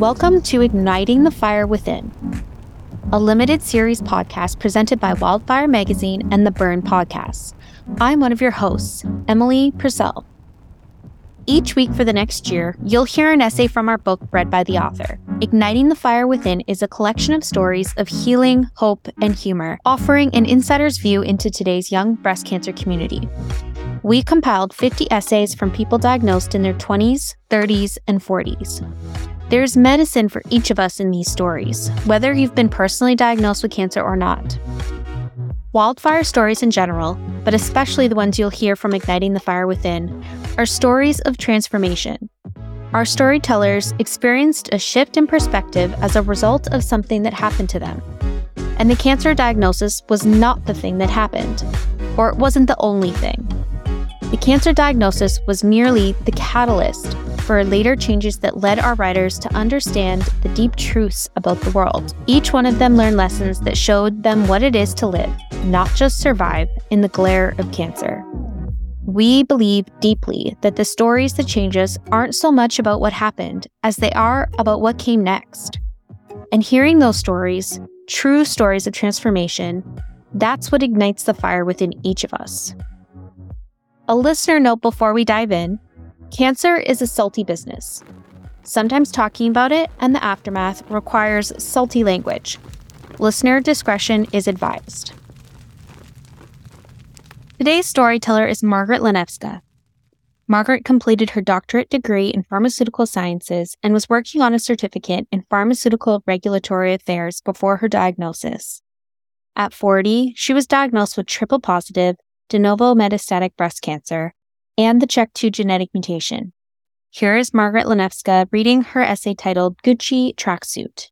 Welcome to Igniting the Fire Within, a limited series podcast presented by Wildfire Magazine and the Burn Podcast. I'm one of your hosts, Emily Purcell. Each week for the next year, you'll hear an essay from our book read by the author. Igniting the Fire Within is a collection of stories of healing, hope, and humor, offering an insider's view into today's young breast cancer community. We compiled 50 essays from people diagnosed in their 20s, 30s, and 40s. There's medicine for each of us in these stories, whether you've been personally diagnosed with cancer or not. Wildfire stories in general, but especially the ones you'll hear from Igniting the Fire Within, are stories of transformation. Our storytellers experienced a shift in perspective as a result of something that happened to them. And the cancer diagnosis was not the thing that happened, or it wasn't the only thing. The cancer diagnosis was merely the catalyst for later changes that led our writers to understand the deep truths about the world. Each one of them learned lessons that showed them what it is to live, not just survive, in the glare of cancer. We believe deeply that the stories that change us aren't so much about what happened as they are about what came next. And hearing those stories, true stories of transformation, that's what ignites the fire within each of us. A listener note before we dive in Cancer is a salty business. Sometimes talking about it and the aftermath requires salty language. Listener discretion is advised. Today's storyteller is Margaret Loniewska. Margaret completed her doctorate degree in pharmaceutical sciences and was working on a certificate in pharmaceutical regulatory affairs before her diagnosis. At 40, she was diagnosed with triple positive de novo metastatic breast cancer and the CHEK2 genetic mutation. Here is Margaret Loniewska reading her essay titled Gucci Tracksuit.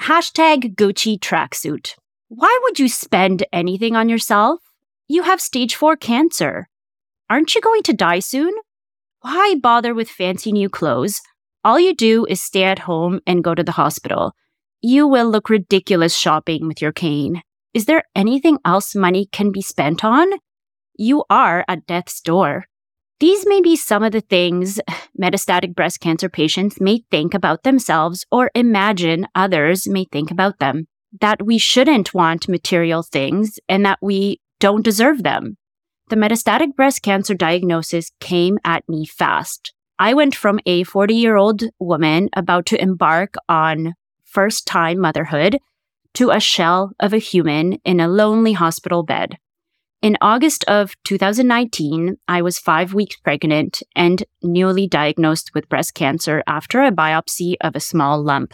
Hashtag Gucci Tracksuit. Why would you spend anything on yourself? You have stage 4 cancer. Aren't you going to die soon? Why bother with fancy new clothes? All you do is stay at home and go to the hospital. You will look ridiculous shopping with your cane. Is there anything else money can be spent on? You are at death's door. These may be some of the things metastatic breast cancer patients may think about themselves or imagine others may think about them. That we shouldn't want material things and that we don't deserve them. The metastatic breast cancer diagnosis came at me fast. I went from a 40 year old woman about to embark on first time motherhood to a shell of a human in a lonely hospital bed. In August of 2019, I was five weeks pregnant and newly diagnosed with breast cancer after a biopsy of a small lump.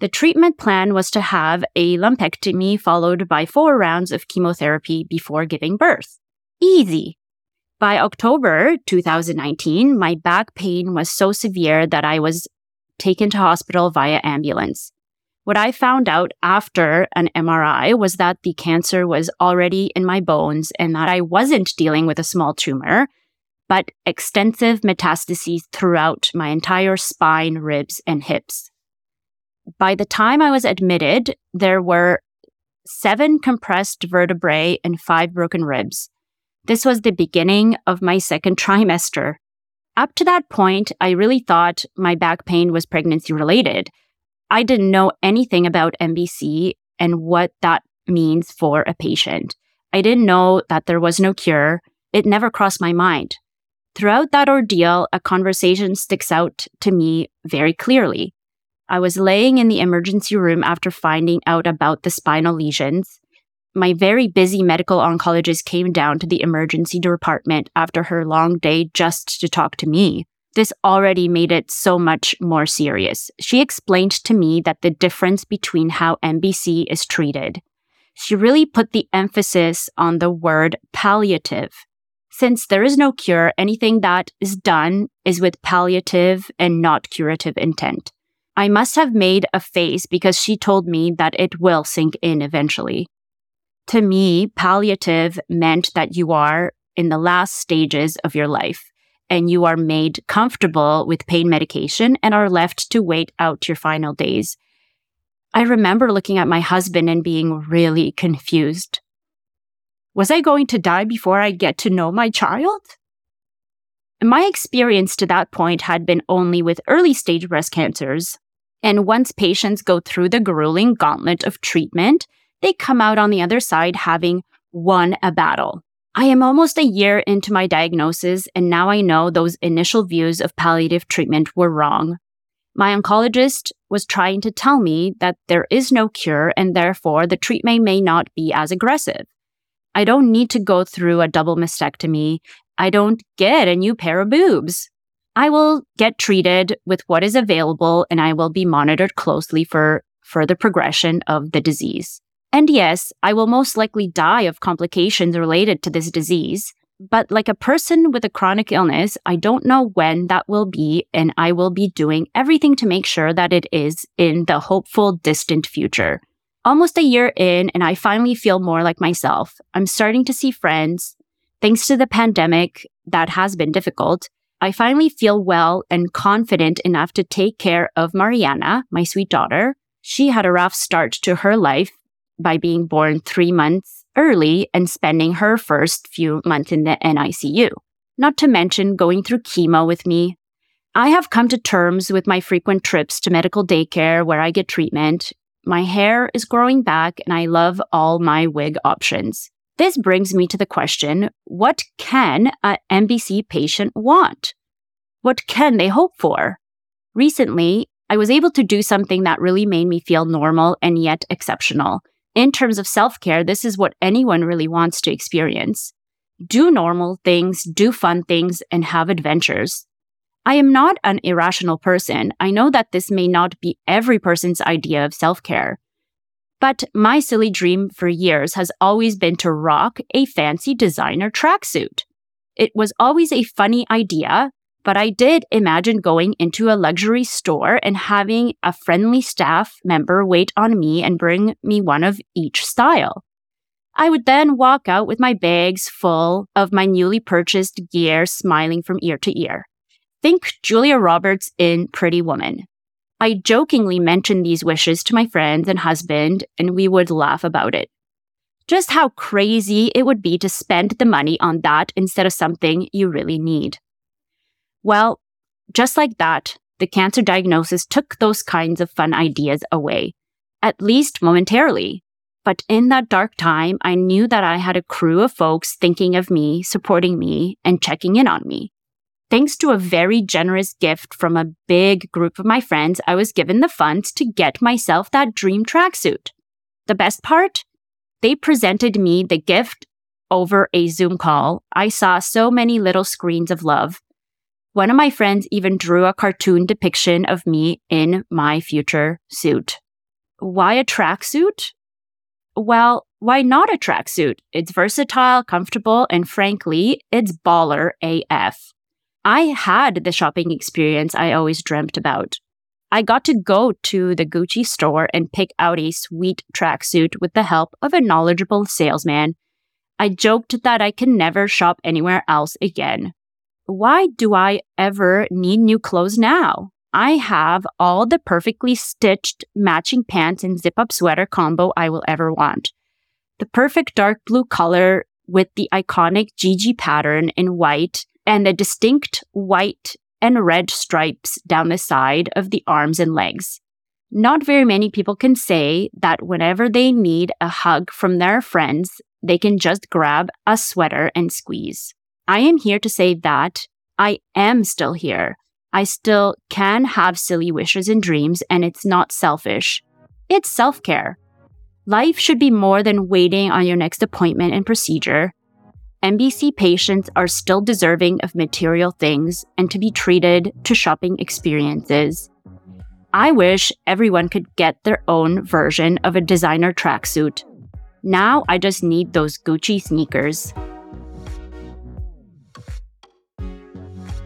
The treatment plan was to have a lumpectomy followed by four rounds of chemotherapy before giving birth. Easy. By October 2019, my back pain was so severe that I was taken to hospital via ambulance. What I found out after an MRI was that the cancer was already in my bones and that I wasn't dealing with a small tumor, but extensive metastases throughout my entire spine, ribs, and hips. By the time I was admitted, there were seven compressed vertebrae and five broken ribs. This was the beginning of my second trimester. Up to that point, I really thought my back pain was pregnancy related I didn't know anything about MBC and what that means for a patient. I didn't know that there was no cure. It never crossed my mind. Throughout that ordeal, a conversation sticks out to me very clearly. I was laying in the emergency room after finding out about the spinal lesions. My very busy medical oncologist came down to the emergency department after her long day just to talk to me. This already made it so much more serious. She explained to me that the difference between how MBC is treated. She really put the emphasis on the word palliative. Since there is no cure, anything that is done is with palliative and not curative intent. I must have made a face because she told me that it will sink in eventually. To me, palliative meant that you are in the last stages of your life and you are made comfortable with pain medication and are left to wait out your final days. I remember looking at my husband and being really confused. Was I going to die before I get to know my child? My experience to that point had been only with early stage breast cancers. And once patients go through the grueling gauntlet of treatment, they come out on the other side having won a battle. I am almost a year into my diagnosis, and now I know those initial views of palliative treatment were wrong. My oncologist was trying to tell me that there is no cure and therefore the treatment may not be as aggressive. I don't need to go through a double mastectomy. I don't get a new pair of boobs. I will get treated with what is available and I will be monitored closely for further progression of the disease. And yes, I will most likely die of complications related to this disease. But like a person with a chronic illness, I don't know when that will be, and I will be doing everything to make sure that it is in the hopeful distant future. Almost a year in, and I finally feel more like myself. I'm starting to see friends. Thanks to the pandemic, that has been difficult. I finally feel well and confident enough to take care of Mariana, my sweet daughter. She had a rough start to her life by being born three months early and spending her first few months in the NICU, not to mention going through chemo with me. I have come to terms with my frequent trips to medical daycare where I get treatment. My hair is growing back and I love all my wig options. This brings me to the question what can an MBC patient want? What can they hope for? Recently, I was able to do something that really made me feel normal and yet exceptional in terms of self care, this is what anyone really wants to experience. Do normal things, do fun things, and have adventures. I am not an irrational person. I know that this may not be every person's idea of self care. But my silly dream for years has always been to rock a fancy designer tracksuit. It was always a funny idea, but I did imagine going into a luxury store and having a friendly staff member wait on me and bring me one of each style. I would then walk out with my bags full of my newly purchased gear, smiling from ear to ear. Think Julia Roberts in Pretty Woman. I jokingly mentioned these wishes to my friends and husband, and we would laugh about it. Just how crazy it would be to spend the money on that instead of something you really need. Well, just like that, the cancer diagnosis took those kinds of fun ideas away, at least momentarily. But in that dark time, I knew that I had a crew of folks thinking of me, supporting me, and checking in on me. Thanks to a very generous gift from a big group of my friends, I was given the funds to get myself that dream tracksuit. The best part? They presented me the gift over a Zoom call. I saw so many little screens of love. One of my friends even drew a cartoon depiction of me in my future suit. Why a tracksuit? Well, why not a tracksuit? It's versatile, comfortable, and frankly, it's baller AF. I had the shopping experience I always dreamt about. I got to go to the Gucci store and pick out a sweet tracksuit with the help of a knowledgeable salesman. I joked that I can never shop anywhere else again why do I ever need new clothes now? I have all the perfectly stitched matching pants and zip up sweater combo I will ever want. The perfect dark blue color with the iconic GG pattern in white and the distinct white and red stripes down the side of the arms and legs. Not very many people can say that whenever they need a hug from their friends, they can just grab a sweater and squeeze. I am here to say that I am still here. I still can have silly wishes and dreams, and it's not selfish. It's self care. Life should be more than waiting on your next appointment and procedure. MBC patients are still deserving of material things and to be treated to shopping experiences. I wish everyone could get their own version of a designer tracksuit. Now I just need those Gucci sneakers.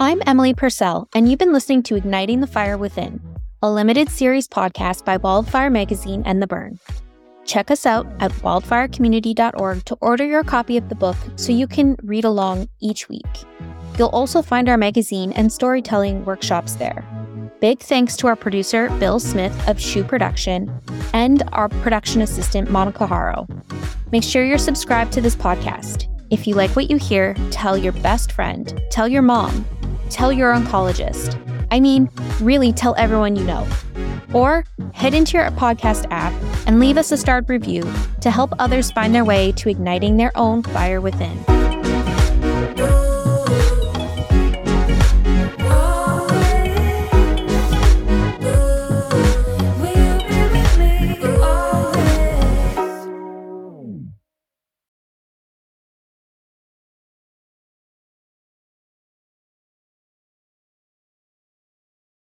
I'm Emily Purcell, and you've been listening to Igniting the Fire Within, a limited series podcast by Wildfire Magazine and The Burn. Check us out at wildfirecommunity.org to order your copy of the book so you can read along each week. You'll also find our magazine and storytelling workshops there. Big thanks to our producer, Bill Smith of Shoe Production, and our production assistant, Monica Haro. Make sure you're subscribed to this podcast. If you like what you hear, tell your best friend, tell your mom, tell your oncologist. I mean, really tell everyone you know. Or head into your podcast app and leave us a starred review to help others find their way to igniting their own fire within.